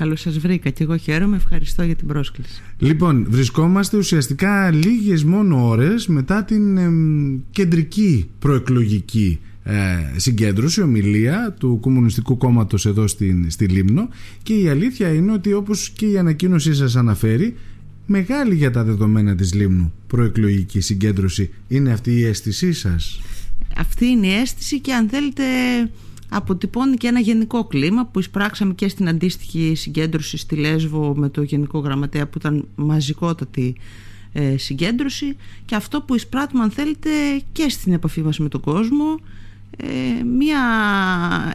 Καλώ σας βρήκα και εγώ χαίρομαι. Ευχαριστώ για την πρόσκληση. Λοιπόν, βρισκόμαστε ουσιαστικά λίγες μόνο ώρες μετά την κεντρική προεκλογική ε, συγκέντρωση, ομιλία του Κομμουνιστικού Κόμματος εδώ στην, στη Λίμνο και η αλήθεια είναι ότι όπως και η ανακοίνωσή σας αναφέρει μεγάλη για τα δεδομένα της Λίμνου προεκλογική συγκέντρωση είναι αυτή η αίσθησή σας αυτή είναι η αίσθηση και αν θέλετε αποτυπώνει και ένα γενικό κλίμα που εισπράξαμε και στην αντίστοιχη συγκέντρωση στη Λέσβο με το Γενικό Γραμματέα που ήταν μαζικότατη ε, συγκέντρωση. Και αυτό που εισπράττουμε αν θέλετε και στην επαφή μας με τον κόσμο. Ε, μία,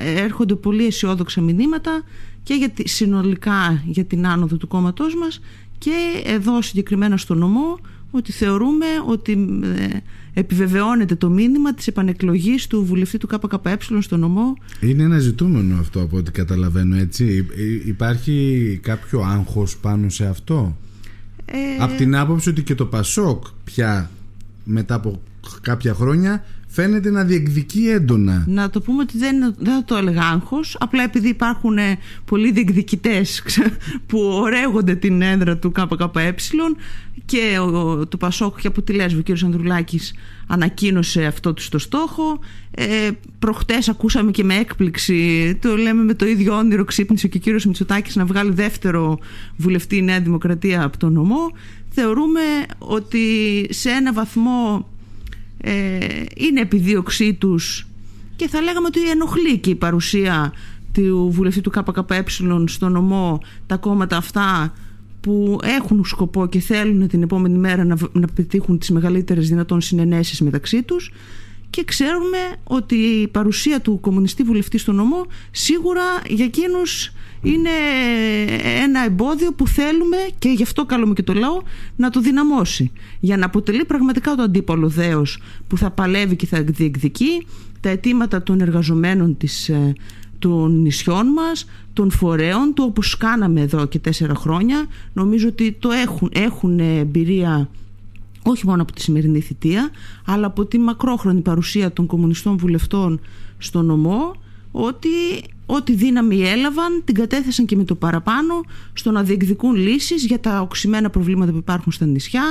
έρχονται πολύ αισιόδοξα μηνύματα και για συνολικά για την άνοδο του κόμματός μας. Και εδώ συγκεκριμένα στο νομό ότι θεωρούμε ότι ε, επιβεβαιώνεται το μήνυμα της επανεκλογής του βουλευτή του ΚΚΕ στο νομό. Είναι ένα ζητούμενο αυτό από ό,τι καταλαβαίνω έτσι. Υπάρχει κάποιο άγχος πάνω σε αυτό; Ε... Από την άποψη ότι και το Πασόκ πια μετά από κάποια χρόνια φαίνεται να διεκδικεί έντονα. Να το πούμε ότι δεν, δεν θα το έλεγα άγχος, απλά επειδή υπάρχουν ε, πολλοί διεκδικητές που ωραίγονται την έδρα του ΚΚΕ και ο, του Πασόκ και από τη Λέσβο, ο κ. Ανδρουλάκης ανακοίνωσε αυτό τους το στόχο. Ε, προχτές ακούσαμε και με έκπληξη, το λέμε με το ίδιο όνειρο ξύπνησε και ο κ. Μητσοτάκης να βγάλει δεύτερο βουλευτή Νέα Δημοκρατία από τον νομό. Θεωρούμε ότι σε ένα βαθμό ε, είναι επιδίωξή τους και θα λέγαμε ότι ενοχλεί και η παρουσία του βουλευτή του ΚΚΕ στο νομό τα κόμματα αυτά που έχουν σκοπό και θέλουν την επόμενη μέρα να, να πετύχουν τις μεγαλύτερες δυνατόν συνενέσεις μεταξύ τους και ξέρουμε ότι η παρουσία του κομμουνιστή βουλευτή στο νομό σίγουρα για εκείνους είναι ένα εμπόδιο που θέλουμε και γι' αυτό καλούμε και το λαό να το δυναμώσει. Για να αποτελεί πραγματικά το αντίπαλος δέος που θα παλεύει και θα διεκδικεί τα αιτήματα των εργαζομένων της, ε, των νησιών μας, των φορέων του όπως κάναμε εδώ και τέσσερα χρόνια. Νομίζω ότι το έχουν, έχουν εμπειρία όχι μόνο από τη σημερινή θητεία αλλά από τη μακρόχρονη παρουσία των κομμουνιστών βουλευτών στο νομό ότι ό,τι δύναμη έλαβαν την κατέθεσαν και με το παραπάνω στο να διεκδικούν λύσεις για τα οξυμένα προβλήματα που υπάρχουν στα νησιά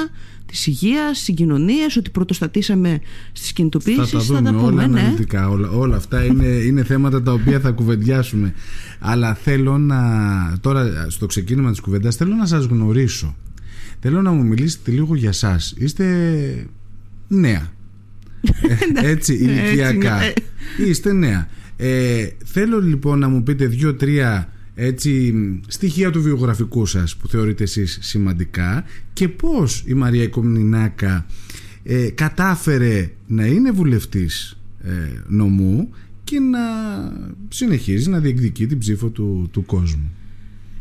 της υγείας, συγκοινωνίες, ότι πρωτοστατήσαμε στις κινητοποιήσεις. Θα τα δούμε όλα ναι. αναλυτικά, όλα, όλα αυτά είναι, είναι θέματα τα οποία θα κουβεντιάσουμε. Αλλά θέλω να, τώρα στο ξεκίνημα της κουβεντάς θέλω να σας γνωρίσω. Θέλω να μου μιλήσετε λίγο για σας. Είστε νέα. Έτσι, ηλικιακά. Είστε νέα. Ε, θέλω λοιπόν να μου πείτε δύο-τρία έτσι, στοιχεία του βιογραφικού σας που θεωρείτε εσείς σημαντικά και πώς η Μαρία Κομνηνάκα ε, κατάφερε να είναι βουλευτής ε, νομού και να συνεχίζει να διεκδικεί την ψήφο του, του κόσμου.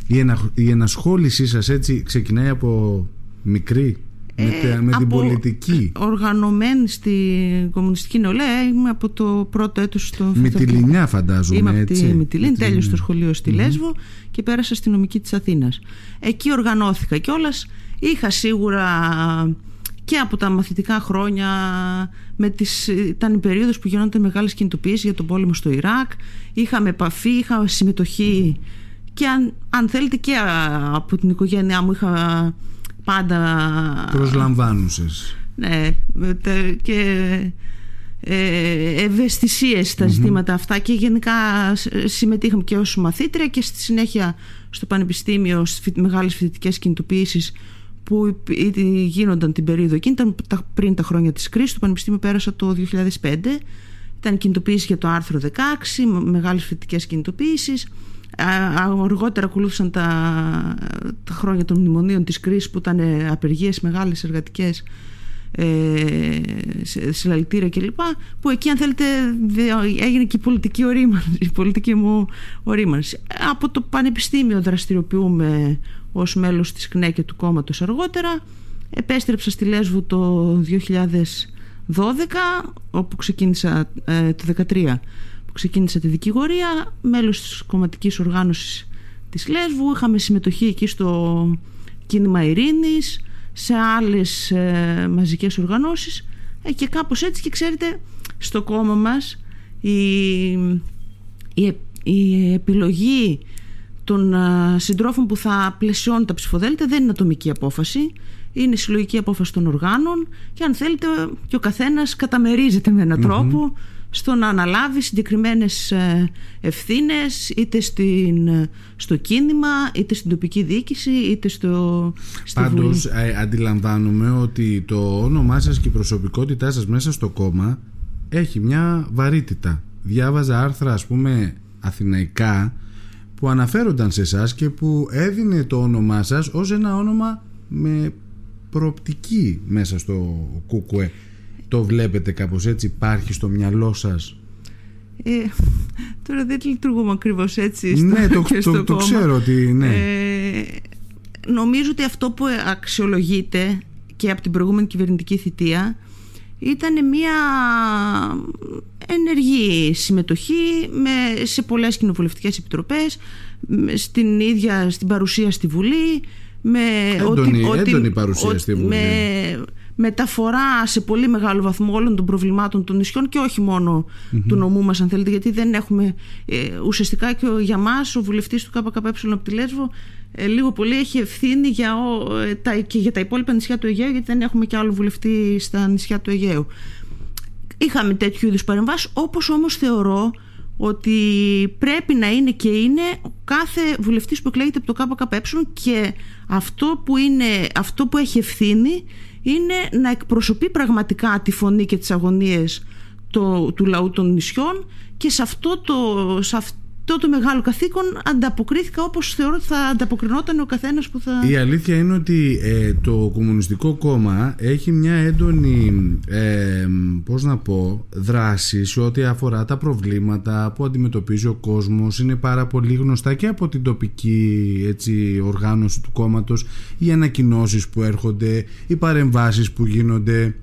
Η, ενα, η ενασχόλησή σας έτσι ξεκινάει από μικρή με, με την πολιτική; Οργανωμένη στην κομμουνιστική νεολαία είμαι από το πρώτο έτος στο Με τη Λινιά φαντάζομαι Είμαι από τη Μητυλίνη, τέλειωσα το σχολείο στη Λέσβο και πέρασα στη νομική της Αθήνας. Εκεί οργανώθηκα και όλας είχα σίγουρα και από τα μαθητικά χρόνια με τις, ήταν η περίοδος που γινόταν μεγάλες κινητοποιήσεις για τον πόλεμο στο Ιράκ. Είχαμε επαφή, είχα συμμετοχή και αν, αν θέλετε και από την οικογένειά μου είχα πάντα προσλαμβάνουσες. Ναι και ε, ευαισθησίες στα ζητήματα αυτά και γενικά συμμετείχαμε και ως μαθήτρια και στη συνέχεια στο πανεπιστήμιο στις μεγάλες φοιτητικές κινητοποιήσεις που γίνονταν την περίοδο εκείνη. Ήταν πριν τα χρόνια της κρίσης. Το πανεπιστήμιο πέρασα το 2005 ήταν κινητοποίηση για το άρθρο 16 μεγάλες φοιτητικές κινητοποίησεις αργότερα ακολούθησαν τα, τα χρόνια των μνημονίων της κρίσης που ήταν απεργίες μεγάλες εργατικές ε, συλλαλητήρια κλπ που εκεί αν θέλετε έγινε και η πολιτική ορίμανση η πολιτική μου ορίμανση. Από το πανεπιστήμιο δραστηριοποιούμε ως μέλος της ΚΝΕ και του κόμματος αργότερα. Επέστρεψα στη Λέσβο το 2012 όπου ξεκίνησα ε, το 2013 ξεκίνησα τη δικηγορία, μέλος της κομματικής οργάνωσης της Λέσβου, είχαμε συμμετοχή εκεί στο κίνημα ειρήνης, σε άλλες ε, μαζικές οργανώσεις. Ε, και κάπως έτσι και ξέρετε στο κόμμα μας η, η, η επιλογή των ε, συντρόφων που θα πλαισιώνουν τα ψηφοδέλτια δεν είναι ατομική απόφαση. Είναι συλλογική απόφαση των οργάνων. Και αν θέλετε και ο καθένας καταμερίζεται με έναν τρόπο στο να αναλάβει συγκεκριμένες ε, ευθύνες είτε στην, στο κίνημα είτε στην τοπική διοίκηση είτε στο στη Πάντως ε, αντιλαμβάνομαι ότι το όνομά σας και η προσωπικότητά σας μέσα στο κόμμα έχει μια βαρύτητα. Διάβαζα άρθρα ας πούμε αθηναϊκά που αναφέρονταν σε εσάς και που έδινε το όνομά σας ως ένα όνομα με προοπτική μέσα στο ΚΚΕ. Το βλέπετε κάπως έτσι, υπάρχει στο μυαλό σας; Ε, τώρα δεν λειτουργούμε ακριβώς έτσι στο, ναι, το, και στο το, το κόμμα. ξέρω ότι ναι. Ε, νομίζω ότι αυτό που αξιολογείται και από την προηγούμενη κυβερνητική θητεία ήταν μια ενεργή συμμετοχή με, σε πολλές κοινοβουλευτικές επιτροπές με- στην ίδια στην παρουσία στη Βουλή με Έντονη- έντονη παρουσία στη Βουλή. με μεταφορά σε πολύ μεγάλο βαθμό όλων των προβλημάτων των νησιών και όχι μόνο του νομού μας αν θέλετε γιατί δεν έχουμε ε, ουσιαστικά και ο, για μας ο βουλευτής του ΚΚΕ από τη Λέσβο ε, λίγο πολύ έχει ευθύνη για, ο, ε, τα, και για τα υπόλοιπα νησιά του Αιγαίου γιατί δεν έχουμε και άλλο βουλευτή στα νησιά του Αιγαίου. Είχαμε τέτοιου είδους παρεμβάσεις όπως όμως θεωρώ ότι πρέπει να είναι και είναι ο κάθε βουλευτής που εκλέγεται από το ΚΚΕ και αυτό που, είναι, αυτό που έχει ευθύνη είναι να εκπροσωπεί πραγματικά τη φωνή και τις αγωνίες το, του λαού των νησιών και σε αυτό το, σε αυτό το μεγάλο καθήκον ανταποκρίθηκα όπως θεωρώ ότι θα ανταποκρινόταν ο καθένας που θα... Η αλήθεια είναι ότι ε, το Κομμουνιστικό Κόμμα έχει μια έντονη ε, πώς να πω, δράση σε ό,τι αφορά τα προβλήματα που αντιμετωπίζει ο κόσμος. Είναι πάρα πολύ γνωστά και από την τοπική έτσι, οργάνωση του κόμματος οι ανακοινώσεις που έρχονται, οι παρεμβάσεις που γίνονται.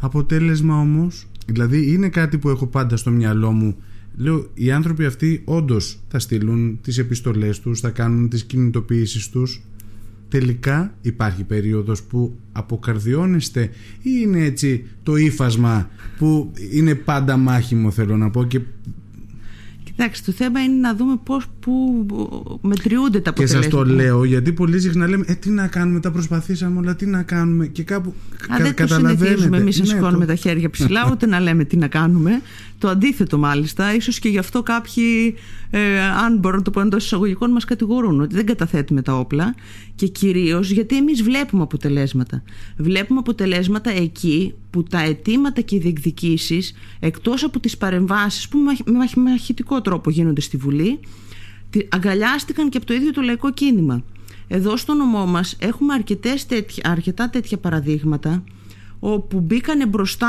Αποτέλεσμα όμως, δηλαδή είναι κάτι που έχω πάντα στο μυαλό μου Λέω, οι άνθρωποι αυτοί όντως θα στείλουν τις επιστολές τους, θα κάνουν τις κινητοποιήσεις τους. Τελικά υπάρχει περίοδος που αποκαρδιώνεστε ή είναι έτσι το ύφασμα που είναι πάντα μάχημο θέλω να πω και Κοιτάξτε, το θέμα είναι να δούμε πώς που μετριούνται τα Και αποτελέσματα. σας το λέω γιατί πολύ συχνά λέμε Ε, τι να κάνουμε, τα προσπαθήσαμε όλα, τι να κάνουμε. Και κάπου. Α, δεν το συνηθίζουμε εμείς να Ναι, σηκώνουμε το- τα χέρια ψηλά, ούτε να λέμε τι να κάνουμε. Το αντίθετο μάλιστα. ίσως και γι' αυτό κάποιοι, ε, αν μπορώ να το πω εντός εισαγωγικών, μας κατηγορούν ότι δεν καταθέτουμε τα όπλα. Και κυρίως γιατί εμείς βλέπουμε αποτελέσματα. Βλέπουμε αποτελέσματα εκεί που τα αιτήματα και οι διεκδικήσεις, εκτός από τις παρεμβάσεις που με μαχ- με μαχ- μαχητικό τρόπο γίνονται στη Βουλή, τη- αγκαλιάστηκαν και από το ίδιο το λαϊκό κίνημα. Εδώ στο νομό μας έχουμε αρκετές τέτοια, αρκετά τέτοια παραδείγματα όπου μπήκανε μπροστά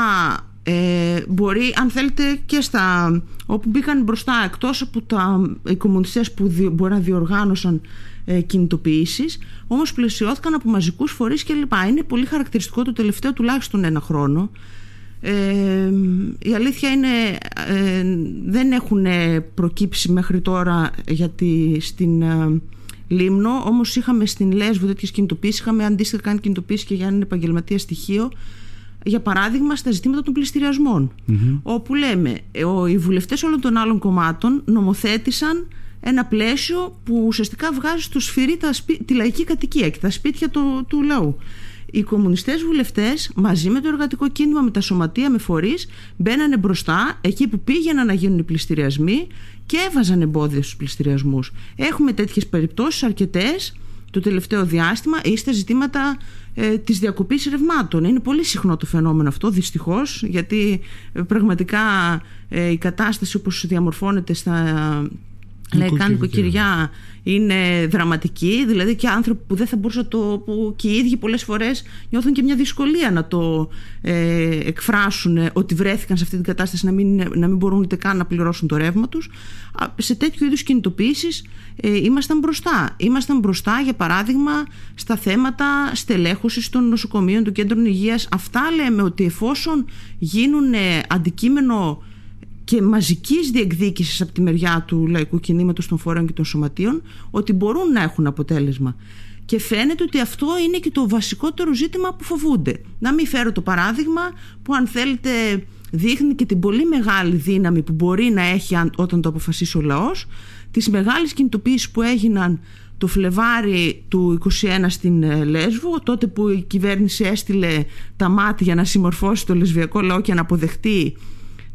ε, μπορεί αν θέλετε και στα όπου μπήκαν μπροστά εκτός από τα, οι κομμουνιστές που δι, μπορεί να διοργάνωσαν ε, κινητοποιήσεις όμως πλαισιώθηκαν από μαζικούς φορείς κλπ. Είναι πολύ χαρακτηριστικό το τελευταίο τουλάχιστον ένα χρόνο. Ε, η αλήθεια είναι ε, δεν έχουν προκύψει μέχρι τώρα γιατί στην ε, Λίμνο όμως είχαμε στην Λέσβο τέτοιες κινητοποίησεις είχαμε αντίστοιχα κάνει κινητοποίηση και για έναν επαγγελματία στοιχείο. Για παράδειγμα στα ζητήματα των πληστηριασμων όπου λέμε ε, ο, οι βουλευτές όλων των άλλων κομμάτων νομοθέτησαν ένα πλαίσιο που ουσιαστικά βγάζει στο σφυρί τα σπί- τη λαϊκή κατοικία και τα σπίτια του, του λαού. Οι κομμουνιστές βουλευτές μαζί με το εργατικό κίνημα, με τα σωματεία, με φορείς μπαίνανε μπροστά εκεί που πήγαιναν να γίνουν οι πληστηριασμοί και έβαζαν εμπόδια στους πληστηριασμούς. Έχουμε τέτοιες περιπτώσεις αρκετές το τελευταίο διάστημα ή στα ζητήματα ε, της διακοπής ρευμάτων. Είναι πολύ συχνό το φαινόμενο αυτό δυστυχώς γιατί ε, πραγματικά ε, η κατάσταση όπως διαμορφώνεται στα λαϊκά νοικοκυριά είναι δραματική δηλαδή και άνθρωποι που δεν θα μπορούσαν το που και οι ίδιοι πολλές φορές νιώθουν και μια δυσκολία να το ε, εκφράσουν ε, ότι βρέθηκαν σε αυτή την κατάσταση να μην, να μην μπορούν ούτε καν να πληρώσουν το ρεύμα τους. Α, σε τέτοιου είδους κινητοποίησεις ε, ήμασταν μπροστά. Ήμασταν μπροστά για παράδειγμα στα θέματα στελέχωσης των νοσοκομείων των κέντρων υγείας. Αυτά λέμε ότι εφόσον γίνουν ε, αντικείμενο και μαζικής διεκδίκησης από τη μεριά του λαϊκού κινήματος των φορέων και των σωματείων ότι μπορούν να έχουν αποτέλεσμα. Και φαίνεται ότι αυτό είναι και το βασικότερο ζήτημα που φοβούνται. Να μην φέρω το παράδειγμα που αν θέλετε δείχνει και την πολύ μεγάλη δύναμη που μπορεί να έχει αν- όταν το αποφασίσει ο λαός τις μεγάλες κινητοποίησεις που έγιναν το Φλεβάρι του 21 στην ε, Λέσβο, τότε που η κυβέρνηση έστειλε τα μάτια για να συμμορφώσει το λεσβιακό λαό και να αποδεχτεί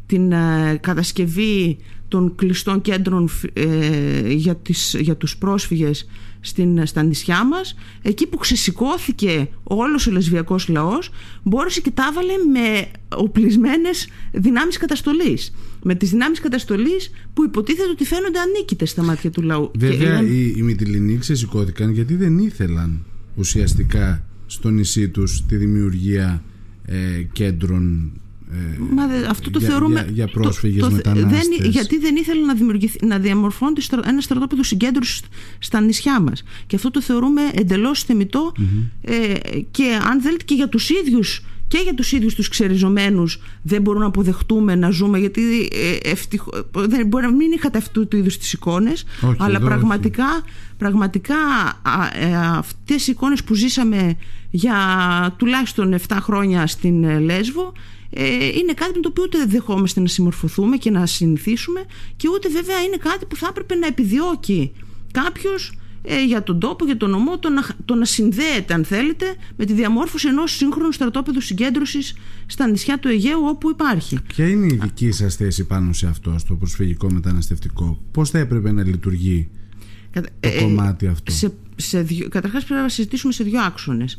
την ε, κατασκευή των κλειστών κέντρων ε, για, τις, για τους πρόσφυγες στην, στα νησιά μας εκεί που ξεσηκώθηκε όλος ο λεσβιακός λαός μπόρεσε και τα έβαλε με οπλισμένες δυνάμεις καταστολής. Με τις δυνάμεις καταστολής που υποτίθεται ότι φαίνονται ανίκητες στα μάτια του λαού. Βέβαια και... οι, οι Μυτιλινοί ξεσηκώθηκαν γιατί δεν ήθελαν ουσιαστικά στο νησί τους τη δημιουργία ε, κέντρων ε, Μα αυτό το για, θεωρούμε. Για, για πρόσφυγες το, μετανάστες. Δεν, γιατί δεν ήθελαν να, να διαμορφώνουν ένα στρατόπεδο συγκέντρωσης στα νησιά μας. Και αυτό το θεωρούμε εντελώς ε, και αν θέλετε και για τους ίδιους και για τους ίδιους τους ξεριζωμένους δεν μπορούν να αποδεχτούμε να ζούμε γιατί ε, ευτυχ... δεν μπορεί να μην είχατε αυτού του είδους τις εικόνες αλλά πραγματικά, πραγματικά ε, αυτές οι εικόνες που ζήσαμε για τουλάχιστον 7 χρόνια στην ε, Λέσβο ε, είναι κάτι με το οποίο ούτε δεν δεχόμαστε να συμμορφωθούμε και να συνηθίσουμε και ούτε βέβαια είναι κάτι που θα έπρεπε να επιδιώκει κάποιος ε, για τον τόπο, για τον νομό, το να, το να συνδέεται αν θέλετε με τη διαμόρφωση ενός σύγχρονου στρατόπεδου συγκέντρωσης στα νησιά του Αιγαίου όπου υπάρχει. Ποια είναι η δική σας θέση πάνω σε αυτό, στο προσφυγικό μεταναστευτικό, πώς θα έπρεπε να λειτουργεί το ε, κομμάτι αυτό; Σε, σε δύο, καταρχάς πρέπει να συζητήσουμε σε δύο άξονες.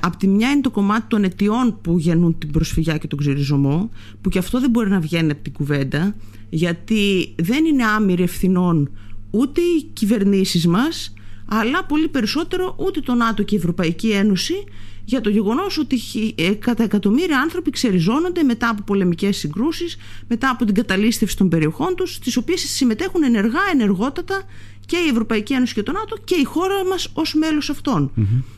Απ' τη μια είναι το κομμάτι των αιτιών που γεννούν την προσφυγιά και τον ξεριζωμό, που και αυτό δεν μπορεί να βγαίνει από την κουβέντα, γιατί δεν είναι άμυρη ευθυνών ούτε οι κυβερνήσεις μας, αλλά πολύ περισσότερο ούτε το ΝΑΤΟ και η Ευρωπαϊκή Ένωση για το γεγονός ότι ε, κατά εκατομμύρια άνθρωποι ξεριζώνονται μετά από πολεμικές συγκρούσεις, μετά από την καταλήστευση των περιοχών τους, στις οποίες συμμετέχουν ενεργά, ενεργότατα και η Ευρωπαϊκή Ένωση και το ΝΑΤΟ και η χώρα μας ως μέλος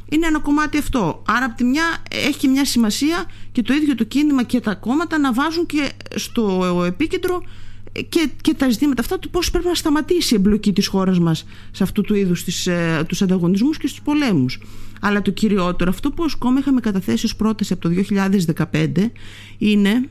Είναι ένα κομμάτι αυτό. Άρα από τη μια έχει και μια σημασία και το ίδιο το κίνημα και τα κόμματα να βάζουν και στο επίκεντρο και, και τα ζητήματα αυτά του πώς πρέπει να σταματήσει η εμπλοκή της χώρας μας σε αυτού του είδους τις, ε, τους ανταγωνισμούς και στους πολέμους. Αλλά το κυριότερο, αυτό που ως κόμμα είχαμε καταθέσει ως πρόταση από το 2015 είναι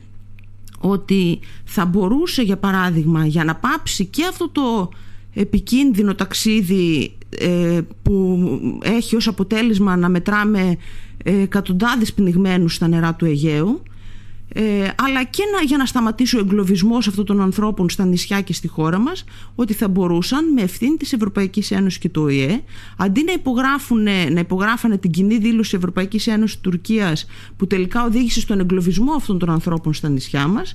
ότι θα μπορούσε για παράδειγμα για να πάψει και αυτό το επικίνδυνο ταξίδι ε, που έχει ως αποτέλεσμα να μετράμε ε, εκατοντάδες πνιγμένους στα νερά του Αιγαίου ε, αλλά και να, για να σταματήσει ο εγκλωβισμός αυτών των ανθρώπων στα νησιά και στη χώρα μας ότι θα μπορούσαν με ευθύνη της Ευρωπαϊκής Ένωσης και του ΟΗΕ αντί να, υπογράφουν, να υπογράφανε την κοινή δήλωση Ευρωπαϊκής Ένωσης Τουρκίας που τελικά οδήγησε στον εγκλωβισμό αυτών των ανθρώπων στα νησιά μας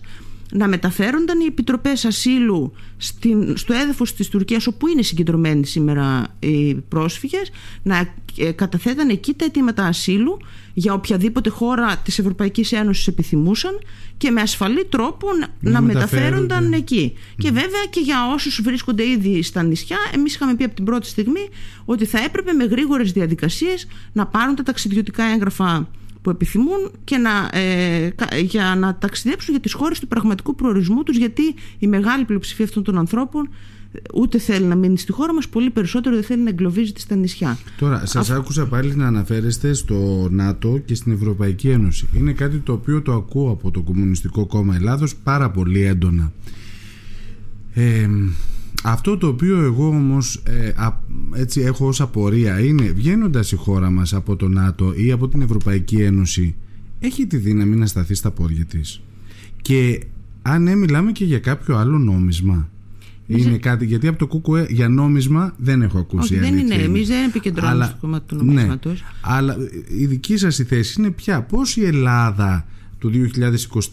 να μεταφέρονταν οι επιτροπές ασύλου στην, στο έδαφος της Τουρκίας όπου είναι συγκεντρωμένοι σήμερα οι πρόσφυγες να ε, καταθέταν εκεί τα αιτήματα ασύλου για οποιαδήποτε χώρα της Ευρωπαϊκής Ένωσης επιθυμούσαν και με ασφαλή τρόπο να, μεταφέρονταν εκεί. Και βέβαια και για όσους βρίσκονται ήδη στα νησιά, εμείς είχαμε πει από την πρώτη στιγμή ότι θα έπρεπε με γρήγορες διαδικασίες να πάρουν τα ταξιδιωτικά έγγραφα που επιθυμούν και να, ε, για να ταξιδέψουν για τις χώρες του πραγματικού προορισμού τους γιατί η μεγάλη πλειοψηφία αυτών των ανθρώπων ούτε θέλει να μείνει στη χώρα μας πολύ περισσότερο δεν θέλει να εγκλωβίζεται στα νησιά. Τώρα σας άκουσα πάλι να αναφέρεστε στο ΝΑΤΟ και στην Ευρωπαϊκή Ένωση. Είναι κάτι το οποίο το ακούω από το Κομμουνιστικό Κόμμα Ελλάδος πάρα πολύ έντονα. Ε, αυτό το οποίο εγώ όμως ε, έτσι έχω ως απορία είναι βγαίνοντας η χώρα μας από το ΝΑΤΟ ή από την Ευρωπαϊκή Ένωση έχει τη δύναμη να σταθεί στα πόδια της και αν ναι μιλάμε και για κάποιο άλλο νόμισμα είναι κάτι, γιατί από το ΚΚΕ για νόμισμα δεν έχω ακούσει. Όχι, δεν είναι. Εμείς δεν επικεντρώνουμε στο κομμάτι του νομίσματος. Ναι, αλλά η δική σας η θέση είναι πια πώς η Ελλάδα του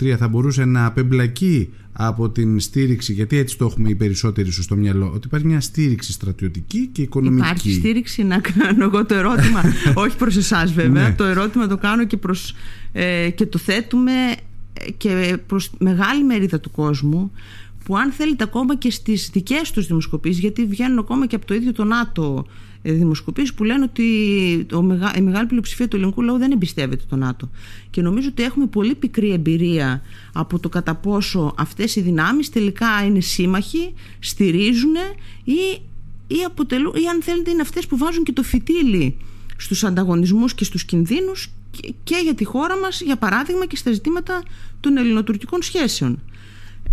2023 θα μπορούσε να απεμπλακεί από την στήριξη, γιατί έτσι το έχουμε οι περισσότεροι στο μυαλό, ότι υπάρχει μια στήριξη στρατιωτική και οικονομική. Υπάρχει στήριξη να κάνω εγώ το ερώτημα, όχι προς εσάς βέβαια, ναι. το ερώτημα το κάνω και, προς, ε, και το θέτουμε και προς μεγάλη μερίδα του κόσμου που αν θέλετε ακόμα και στις δικές τους δημοσκοπήσεις γιατί βγαίνουν ακόμα και από το ίδιο το ΝΑΤΟ ε, δημοσκοπήσεις που λένε ότι η μεγάλη πλειοψηφία του ελληνικού λαού δεν εμπιστεύεται το ΝΑΤΟ. Και νομίζω ότι έχουμε πολύ πικρή εμπειρία από το κατά πόσο αυτές οι δυνάμεις τελικά είναι σύμμαχοι, στηρίζουν ή, ή, αποτελούν, ή αν θέλετε είναι αυτές που βάζουν και το φυτίλι στους ανταγωνισμούς και στους κινδύνους και για τη χώρα μας για παράδειγμα και στα ζητήματα των ελληνοτουρκικών σχέσεων.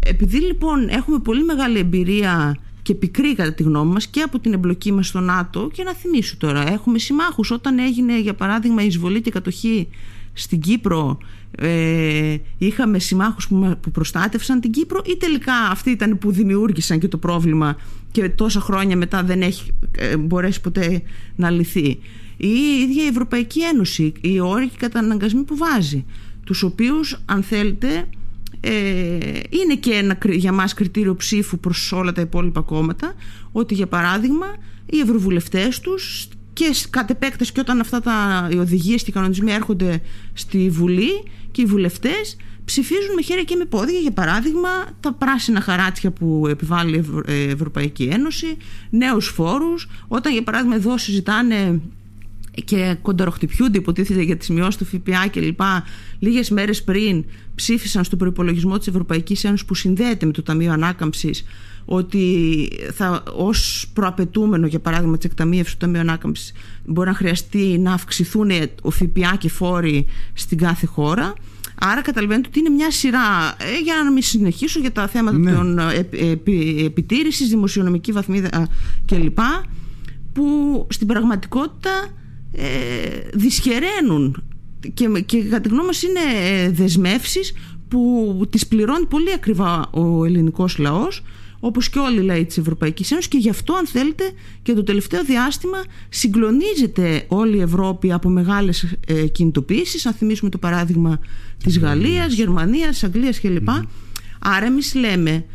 Επειδή λοιπόν έχουμε πολύ μεγάλη εμπειρία και πικρή κατά τη γνώμη μας και από την εμπλοκή μας στο ΝΑΤΟ και να θυμίσω τώρα έχουμε συμμάχους. Όταν έγινε για παράδειγμα η εισβολή και κατοχή στην Κύπρο ε, είχαμε συμμάχους που, που προστάτευσαν την Κύπρο ή τελικά αυτοί ήταν που δημιούργησαν και το πρόβλημα και τόσα χρόνια μετά δεν έχει ε, μπορέσει ποτέ να λυθεί. Ή η ίδια η Ευρωπαϊκή Ένωση οι όροι και καταναγκασμοί που βάζει τους οποίους αν θέλετε ε, είναι και ένα για μας κριτήριο ψήφου προς όλα τα υπόλοιπα κόμματα ότι για παράδειγμα οι ευρωβουλευτές τους και κατ' επέκταση και όταν αυτά τα, οι οδηγίες και οι κανονισμοί έρχονται στη Βουλή και οι βουλευτές ψηφίζουν με χέρια και με πόδια για παράδειγμα τα πράσινα χαράτσια που επιβάλλει η ε, Ευρωπαϊκή Ένωση νέους φόρους όταν για παράδειγμα εδώ συζητάνε και κονταροχτυπιούνται υποτίθεται για τις μειώσεις του ΦΠΑ και λοιπά λίγες μέρες πριν ψήφισαν στον προπολογισμό της Ευρωπαϊκής Ένωσης που συνδέεται με το Ταμείο Ανάκαμψης ότι θα, ως προαπαιτούμενο για παράδειγμα της εκταμείευσης του Ταμείου Ανάκαμψης μπορεί να χρειαστεί να αυξηθούν ο ΦΠΑ και φόροι στην κάθε χώρα Άρα καταλαβαίνετε ότι είναι μια σειρά, ε, για να μην συνεχίσω για τα θέματα ναι. των ε, επι, επιτήρησης, δημοσιονομική βαθμίδα κλπ. που στην πραγματικότητα ε, δυσχεραίνουν. Και, και κατά τη γνώμη μας είναι ε, δεσμεύσεις που τις πληρώνει πολύ ακριβά ο ελληνικός λαός όπως και όλοι οι λαοί της Ευρωπαϊκής Ένωσης. Και γι' αυτό αν θέλετε και το τελευταίο διάστημα συγκλονίζεται όλη η Ευρώπη από μεγάλες ε, κινητοποιήσεις. Αν θυμίσουμε το παράδειγμα της Γαλλίας, Γερμανίας, Αγγλίας κλπ. Άρα εμείς λέμε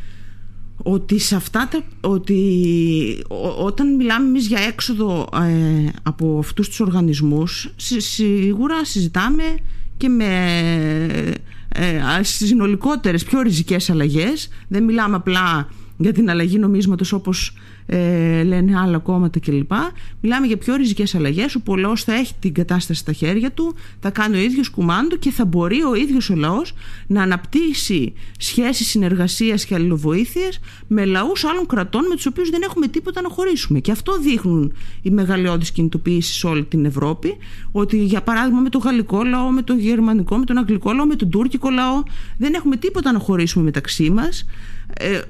ότι, σε αυτά τα, ότι όταν μιλάμε εμείς για έξοδο ε, από αυτούς τους οργανισμούς σίγουρα συζητάμε και με ε, συνολικότερες πιο ριζικές αλλαγές. Δεν μιλάμε απλά για την αλλαγή νομίσματος όπως ε, λένε άλλα κόμματα κλπ. Μιλάμε για πιο ριζικές αλλαγές. Ο πολλό θα έχει την κατάσταση στα χέρια του, θα κάνει ο ίδιος κουμάντο και θα μπορεί ο ίδιος ο λαός να αναπτύσσει σχέσεις συνεργασίας και αλληλοβοήθεια με λαούς άλλων κρατών με τους οποίους δεν έχουμε τίποτα να χωρίσουμε. Και αυτό δείχνουν οι μεγαλειώδεις κινητοποιήσεις σε όλη την Ευρώπη. Ότι για παράδειγμα με το γαλλικό λαό, με το γερμανικό, με τον αγγλικό λαό, με τον τουρκικό λαό δεν έχουμε τίποτα να χωρίσουμε μεταξύ μας. Ε,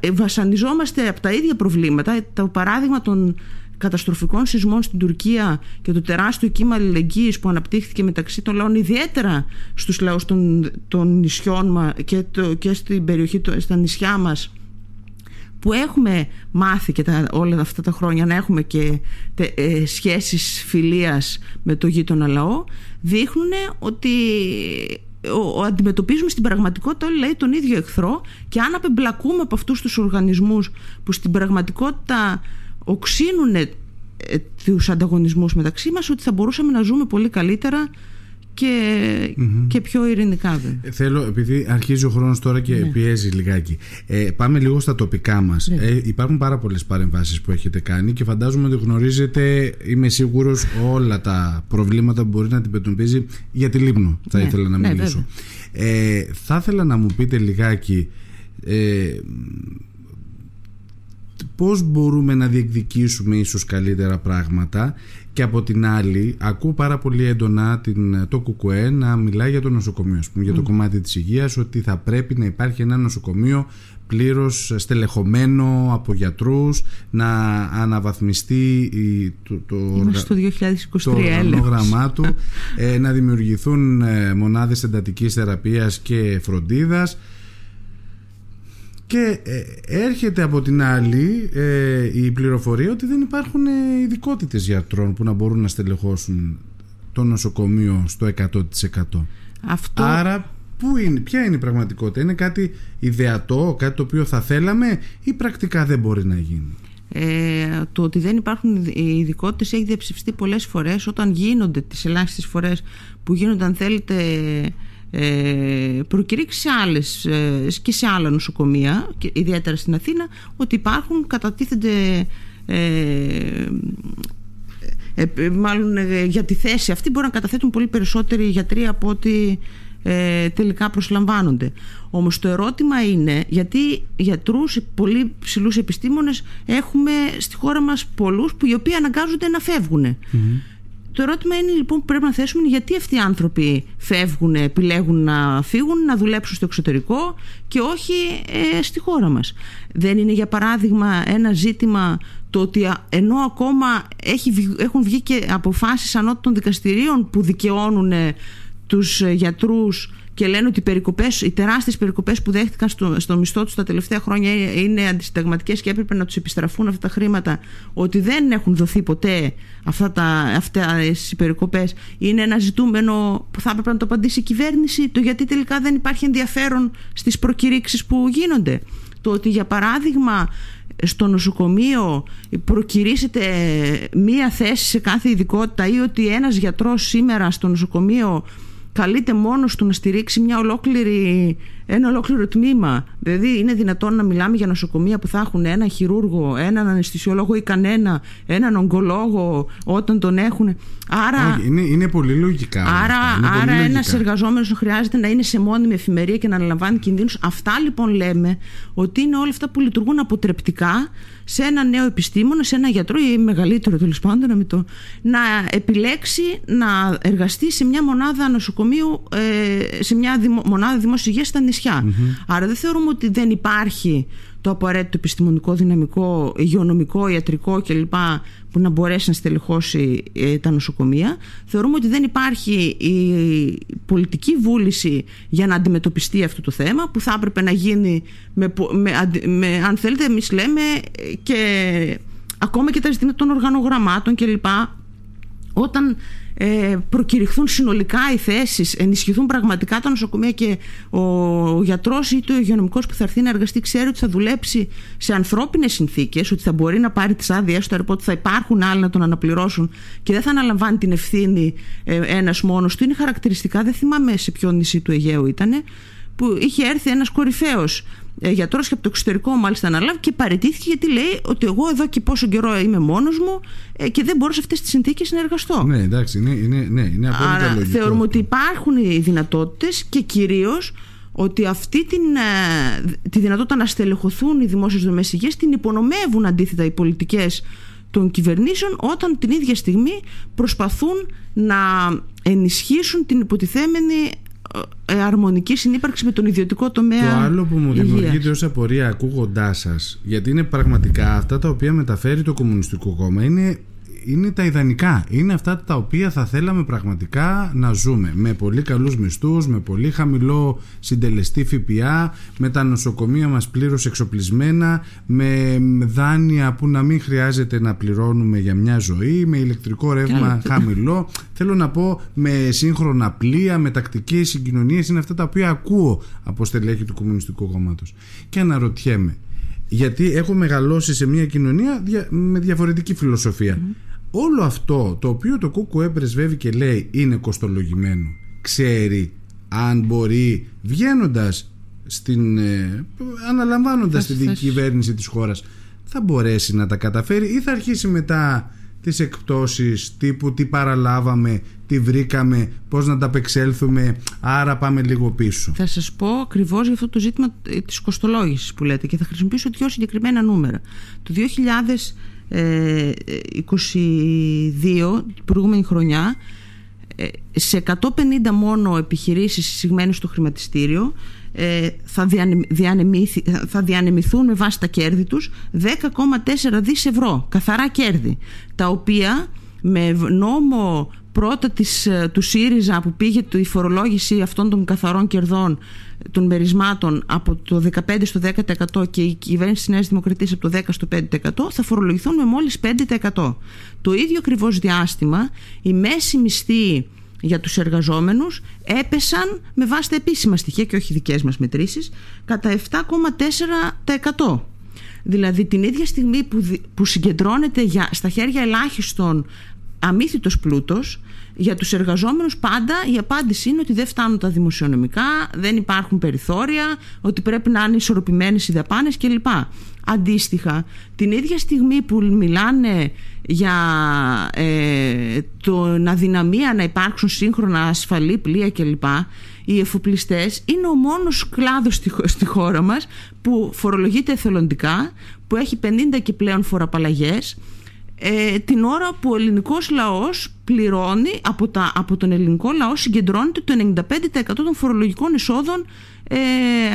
ε, βασανιζόμαστε από τα ίδια προβλήματα. Το παράδειγμα των καταστροφικών σεισμών στην Τουρκία και το τεράστιο κύμα αλληλεγγύης που αναπτύχθηκε μεταξύ των λαών ιδιαίτερα στους λαούς των, των νησιών και, το, και στην περιοχή, στα νησιά μας που έχουμε μάθει και τα, όλα αυτά τα χρόνια να έχουμε και τε, ε, σχέσεις φιλίας με το γείτονα λαό δείχνουν ότι ο, αντιμετωπίζουμε στην πραγματικότητα όλοι λέει τον ίδιο εχθρό και αν απεμπλακούμε από αυτούς τους οργανισμούς που στην πραγματικότητα οξύνουν ε, τους ανταγωνισμούς μεταξύ μας ότι θα μπορούσαμε να ζούμε πολύ καλύτερα και, και πιο ειρηνικά βέβαια. Ε, θέλω, επειδή αρχίζει ο χρόνος τώρα και ναι. πιέζει λιγάκι ε, πάμε λίγο στα τοπικά μας ναι. ε, υπάρχουν πάρα πολλές παρεμβάσεις που έχετε κάνει και φαντάζομαι ότι γνωρίζετε είμαι σίγουρος όλα τα προβλήματα που μπορεί να αντιμετωπίζει για τη Λίμνο θα ναι. ήθελα να ναι, μιλήσω ε, θα ήθελα να μου πείτε λιγάκι ε, πώς μπορούμε να διεκδικήσουμε ίσως καλύτερα πράγματα και από την άλλη ακούω πάρα πολύ έντονα την, το ΚΚΕ να μιλάει για το νοσοκομείο. Πούμε, για το κομμάτι της υγείας ότι θα πρέπει να υπάρχει ένα νοσοκομείο πλήρως στελεχωμένο από γιατρούς να αναβαθμιστεί το, το, το, 2023, του ε, να δημιουργηθούν ε, μονάδες εντατικής θεραπείας και φροντίδας και ε, έρχεται από την άλλη ε, η πληροφορία ότι δεν υπάρχουν ε, ειδικότητες γιατρών που να μπορούν να στελεχώσουν το νοσοκομείο στο 100%. Αυτό... Άρα πού είναι, ποια είναι η πραγματικότητα, είναι κάτι ιδεατό, κάτι το οποίο θα θέλαμε ή πρακτικά δεν μπορεί να γίνει; Ε, το ότι δεν υπάρχουν ειδικότητες έχει διαψηφιστεί πολλές φορές όταν γίνονται τις ελάχιστες φορές που γίνονται αν θέλετε ε, προκηρύξει σε άλλες, ε, και σε άλλα νοσοκομεία ιδιαίτερα στην Αθήνα ότι υπάρχουν κατατίθενται ε, ε, μάλλον για τη θέση αυτή μπορεί να καταθέτουν πολύ περισσότεροι γιατροί από ότι τελικά προσλαμβάνονται. Όμως το ερώτημα είναι γιατί γιατρούς, πολύ ψηλούς επιστήμονες έχουμε στη χώρα μας πολλούς που οι οποίοι αναγκάζονται να φεύγουν. Το ερώτημα είναι λοιπόν που πρέπει να θέσουμε γιατί αυτοί οι άνθρωποι φεύγουν, επιλέγουν να φύγουν, να δουλέψουν στο εξωτερικό και όχι ε, στη χώρα μας. Δεν είναι για παράδειγμα ένα ζήτημα το ότι ενώ ακόμα έχει, έχουν βγει και αποφάσεις ανώτων δικαστηρίων που δικαιώνουν τους γιατρούς και λένε ότι οι, περικοπές, οι τεράστιες περικοπές που δέχτηκαν στο, στο μισθό τους τα τελευταία χρόνια είναι αντισυνταγματικές και έπρεπε να τους επιστραφούν αυτά τα χρήματα. Ότι δεν έχουν δοθεί ποτέ αυτά τα, αυτές οι περικοπές είναι ένα ζητούμενο που θα έπρεπε να το απαντήσει η κυβέρνηση. Το γιατί τελικά δεν υπάρχει ενδιαφέρον στις προκηρύξεις που γίνονται. Το ότι για παράδειγμα στο νοσοκομείο προκυρήσετε μία θέση σε κάθε ειδικότητα ή ότι ένας γιατρός σήμερα στο νοσοκομείο καλείται μόνος του να στηρίξει μια ολόκληρη, ένα ολόκληρο τμήμα. Δηλαδή είναι δυνατόν να μιλάμε για νοσοκομεία που θα έχουν ένα χειρούργο, έναν αναισθησιολόγο ή κανένα, έναν ογκολόγο όταν τον έχουν. Άρα, είναι, είναι πολύ λογικά. Άρα, άρα ένας εργαζόμενος χρειάζεται να είναι σε μόνιμη εφημερία και να αναλαμβάνει κινδύνους. Αυτά λοιπόν λέμε ότι είναι όλα αυτά που λειτουργούν αποτρεπτικά σε ένα νέο επιστήμονα, σε ένα γιατρό ή μεγαλύτερο τέλος πάντων να, το, να επιλέξει να εργαστεί σε μια μονάδα νοσοκομείου, ε, σε μια μονάδα δημόσιας υγείας στα νησια Άρα δεν θεωρούμε ότι δεν υπάρχει το απαραίτητο επιστημονικό δυναμικό, υγειονομικό, ιατρικό κλπ. που να μπορέσει να στελεχώσει ε, τα νοσοκομεία. Θεωρούμε ότι δεν υπάρχει η πολιτική βούληση για να αντιμετωπιστεί αυτό το θέμα που θα έπρεπε να γίνει με, με, αν θέλετε εμείς λέμε και ακόμα και τα ζητήματα των οργανογραμμάτων κλπ. Όταν ε, προκηρυχθούν συνολικά οι θέσεις, ενισχυθούν πραγματικά τα νοσοκομεία και ο γιατρός ή το υγειονομικός που θα έρθει να εργαστεί ξέρει ότι θα δουλέψει σε ανθρώπινες συνθήκες, ότι θα μπορεί να πάρει τις άδειες του ότι θα υπάρχουν άλλοι να τον αναπληρώσουν και δεν θα αναλαμβάνει την ευθύνη ε, ένας μόνος του. Είναι χαρακτηριστικά, δεν θυμάμαι σε ποιο νησί του Αιγαίου ήταν, που είχε έρθει ένας κορυφαίος ε, γιατρός και από το εξωτερικό μάλιστα αναλάβει και παραιτήθηκε γιατί λέει ότι εγώ εδώ και πόσο καιρό είμαι μόνος μου ε, και δεν μπορώ σε αυτές τις συνθήκες να εργαστώ. Ναι, εντάξει, είναι, είναι, ναι, είναι απόλυτα Άρα, λογικό. θεωρούμε ότι υπάρχουν οι δυνατότητες και κυρίως ότι αυτή την, ε, τη δυνατότητα να στελεχωθούν οι δημόσιες δομές υγείας την υπονομεύουν αντίθετα οι πολιτικές των κυβερνήσεων όταν την ίδια στιγμή προσπαθούν να ενισχύσουν την υποτιθέμενη ε, αρμονική συνύπαρξη με τον ιδιωτικό τομέα. Το άλλο που μου δημιουργείται ως απορία ακούγοντάς σας, γιατί είναι πραγματικά αυτά τα οποία μεταφέρει το Κομμουνιστικό Κόμμα, είναι είναι τα ιδανικά. Είναι αυτά τα οποία θα θέλαμε πραγματικά να ζούμε. Με πολύ καλούς μισθούς, με πολύ χαμηλό συντελεστή ΦΠΑ, με τα νοσοκομεία μας πλήρως εξοπλισμένα, με δάνεια που να μην χρειάζεται να πληρώνουμε για μια ζωή, με ηλεκτρικό ρεύμα χαμηλό. Θέλω να πω με σύγχρονα πλοία, με τακτικές συγκοινωνίες. Είναι αυτά τα οποία ακούω από στελέχη του Κομμουνιστικού Κόμματος. Και αναρωτιέμαι, γιατί έχω μεγαλώσει σε μια κοινωνία με διαφορετική όλο αυτό το οποίο το ΚΚΕ πρεσβεύει και λέει είναι κοστολογημένο ξέρει αν μπορεί βγαίνοντας στην, ε, αναλαμβάνοντας την κυβέρνηση της χώρας θα μπορέσει να τα καταφέρει ή θα αρχίσει μετά τις εκπτώσεις τύπου τι παραλάβαμε, τι βρήκαμε, πώς να τα απεξέλθουμε, άρα πάμε λίγο πίσω. Θα σας πω ακριβώς για αυτό το ζήτημα της κοστολόγησης που λέτε και θα χρησιμοποιήσω δύο συγκεκριμένα νούμερα. Το 22 την προηγούμενη χρονιά ε, σε 150 μόνο επιχειρήσεις εισηγμένες στο χρηματιστήριο ε, θα, θα διανεμηθούν με βάση τα κέρδη τους 10,4 δις ευρώ καθαρά κέρδη τα οποία με νόμο πρώτα της, ε, του ΣΥΡΙΖΑ που πήγε η φορολόγηση αυτών των καθαρών κερδών των μερισμάτων από το 15% στο 10% και η κυβέρνηση της Νέας Δημοκρατίας από το 10% στο 5% θα φορολογηθούν με μόλις 5%. Το ίδιο ακριβώς διάστημα η μέση μισθή για τους εργαζόμενους έπεσαν με βάση τα επίσημα στοιχεία και όχι δικές μας μετρήσεις κατά 7,4%. Δηλαδή την ίδια στιγμή που, που συγκεντρώνεται για, στα χέρια ελάχιστων αμύθιτος πλούτος για τους εργαζόμενους πάντα η απάντηση είναι ότι δεν φτάνουν τα δημοσιονομικά, δεν υπάρχουν περιθώρια, ότι πρέπει να είναι ισορροπημένες οι δαπάνες κλπ. Αντίστοιχα, την ίδια στιγμή που μιλάνε για ε, το αδυναμία να υπάρξουν σύγχρονα ασφαλή πλοία κλπ. Οι εφοπλιστές είναι ο μόνος κλάδος στη, στη χώρα μας που φορολογείται εθελοντικά, που έχει 50 και πλέον φοραπαλλαγές ε, την ώρα που ο ελληνικός λαός πληρώνει από, τα, από τον ελληνικό λαό συγκεντρώνεται το 95% των φορολογικών εισόδων ε,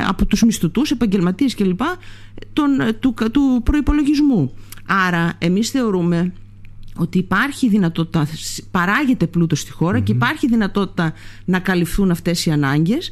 από τους μισθωτούς, επαγγελματίες κλπ τον, του, του προϋπολογισμού. Άρα εμείς θεωρούμε ότι υπάρχει δυνατότητα, παράγεται πλούτος στη χωρα και υπάρχει δυνατότητα να καλυφθούν αυτές οι ανάγκες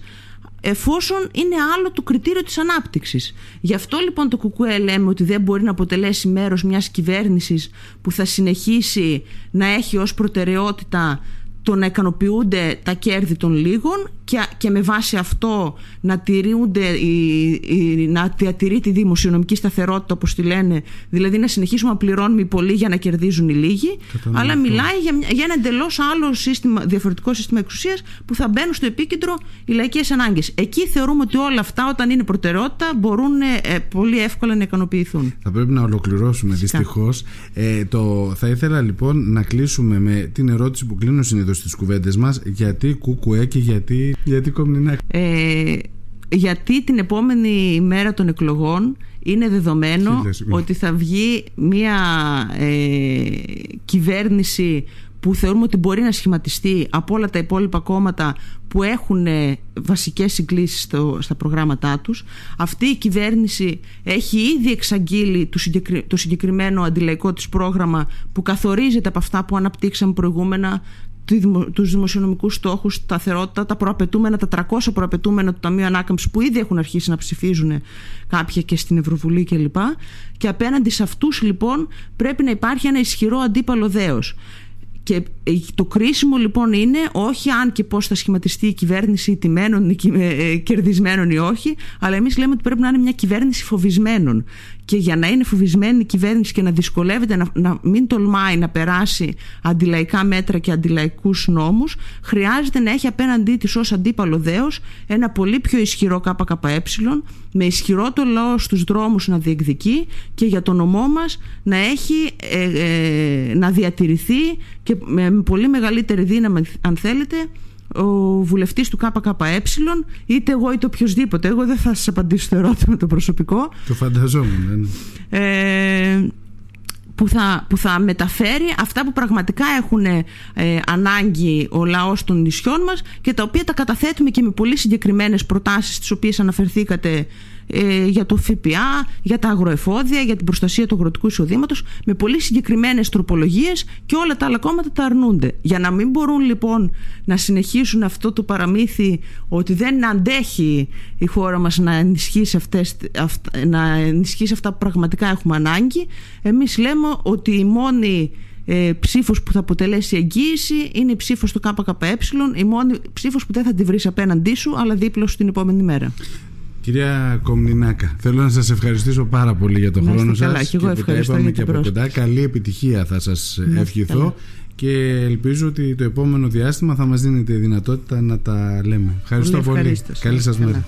εφόσον είναι άλλο το κριτήριο της ανάπτυξης. Γι' αυτό λοιπόν το ΚΚΕ λέμε ότι δεν μπορεί να αποτελέσει μέρος μιας κυβέρνησης που θα συνεχίσει να έχει ως προτεραιότητα το να ικανοποιούνται τα κέρδη των λίγων και, και με βάση αυτό να, τηρούνται, η, να διατηρεί τη δημοσιονομική σταθερότητα όπως τη λένε δηλαδή να συνεχίσουμε να πληρώνουμε οι πολλοί για να κερδίζουν οι λίγοι αλλά μιλάει για, για ένα εντελώς άλλο σύστημα, διαφορετικό σύστημα εξουσίας που θα μπαίνουν στο επίκεντρο οι λαϊκές ανάγκες. Εκεί θεωρούμε ότι όλα αυτά όταν είναι προτεραιότητα μπορούν ε, πολύ εύκολα να ικανοποιηθούν. Θα πρέπει να ολοκληρώσουμε δυστυχώς. Ε, θα ήθελα λοιπόν να κλείσουμε με την ερώτηση που κλείνω συνήθως στις κουβέντες μας. Γιατί κουκουέ και γιατί γιατί κομμινά. Ε, γιατί την επόμενη μέρα των εκλογών είναι δεδομένο ότι θα βγει μια ε, κυβέρνηση που θεωρούμε ότι μπορεί να σχηματιστεί από όλα τα υπόλοιπα κόμματα που έχουν ε, βασικές συγκλήσεις στα προγράμματά τους. Αυτή η κυβέρνηση έχει ήδη εξαγγείλει το συγκεκριμένο αντιλαϊκό της πρόγραμμα που καθορίζεται από αυτά που αναπτύξαμε προηγούμενα τους δημοσιονομικούς στόχους, σταθερότητα, τα προαπαιτούμενα, τα 300 προαπαιτούμενα του Ταμείου Ανάκαμψης που ήδη έχουν αρχίσει να ψηφίζουν κάποια και στην Ευρωβουλή κλπ. Και, και απέναντι σε αυτούς λοιπόν πρέπει να υπάρχει ένα ισχυρό αντίπαλο δέος. Και το κρίσιμο λοιπόν είναι όχι αν και πώς θα σχηματιστεί η κυβέρνηση τιμένων ή ε, ε, κερδισμένων ή όχι, αλλά εμείς λέμε ότι πρέπει να είναι μια κυβέρνηση φοβισμένων. Και για να είναι φοβισμένη η κυβέρνηση και να δυσκολεύεται να, να μην τολμάει να περάσει αντιλαϊκά μέτρα και αντιλαϊκούς νόμους, χρειάζεται να έχει απέναντί της ως αντίπαλο δέος ένα πολύ πιο ισχυρό ΚΚΕ, με ισχυρό το λαό στους δρόμους να διεκδικεί και για το νομό μας να έχει ε, να διατηρηθεί και με πολύ μεγαλύτερη δύναμη αν θέλετε ο βουλευτής του ΚΚΕ είτε εγώ είτε οποιοδήποτε εγώ δεν θα σας απαντήσω στο ερώτημα το προσωπικό το φανταζόμουν ναι. ε, που θα, που θα μεταφέρει αυτά που πραγματικά έχουν ε, ανάγκη ο λαός των νησιών μας και τα οποία τα καταθέτουμε και με πολύ συγκεκριμένες προτάσεις τις οποίες αναφερθήκατε ε, για το ΦΠΑ, για τα αγροεφόδια, για την προστασία του αγροτικού εισοδήματος, με πολύ συγκεκριμένες τροπολογίες και όλα τα άλλα κόμματα τα αρνούνται. Για να μην μπορούν λοιπόν να συνεχίσουν αυτό το παραμύθι ότι δεν αντέχει η χώρα μας να ενισχύσει, αυτές, να ενισχύσει αυτά που πραγματικά έχουμε ανάγκη, εμείς λέμε ότι η μόνη ε, ψήφος που θα αποτελέσει εγγύηση είναι η ψήφος του ΚΚΕ, η μόνη ψήφος που δεν θα τη βρεις απέναντί σου αλλά δίπλα σου την επόμενη μέρα. Κυρία Κομνινάκα, θέλω να σας ευχαριστήσω πάρα πολύ για τον χρόνο καλά, σας και, εγώ και τα είπαμε και από κοντά. Καλή επιτυχία θα σας ευχηθώ και ελπίζω ότι το επόμενο διάστημα θα μας δίνετε δυνατότητα να τα λέμε. Ευχαριστώ πολύ. Καλή σας μέρα.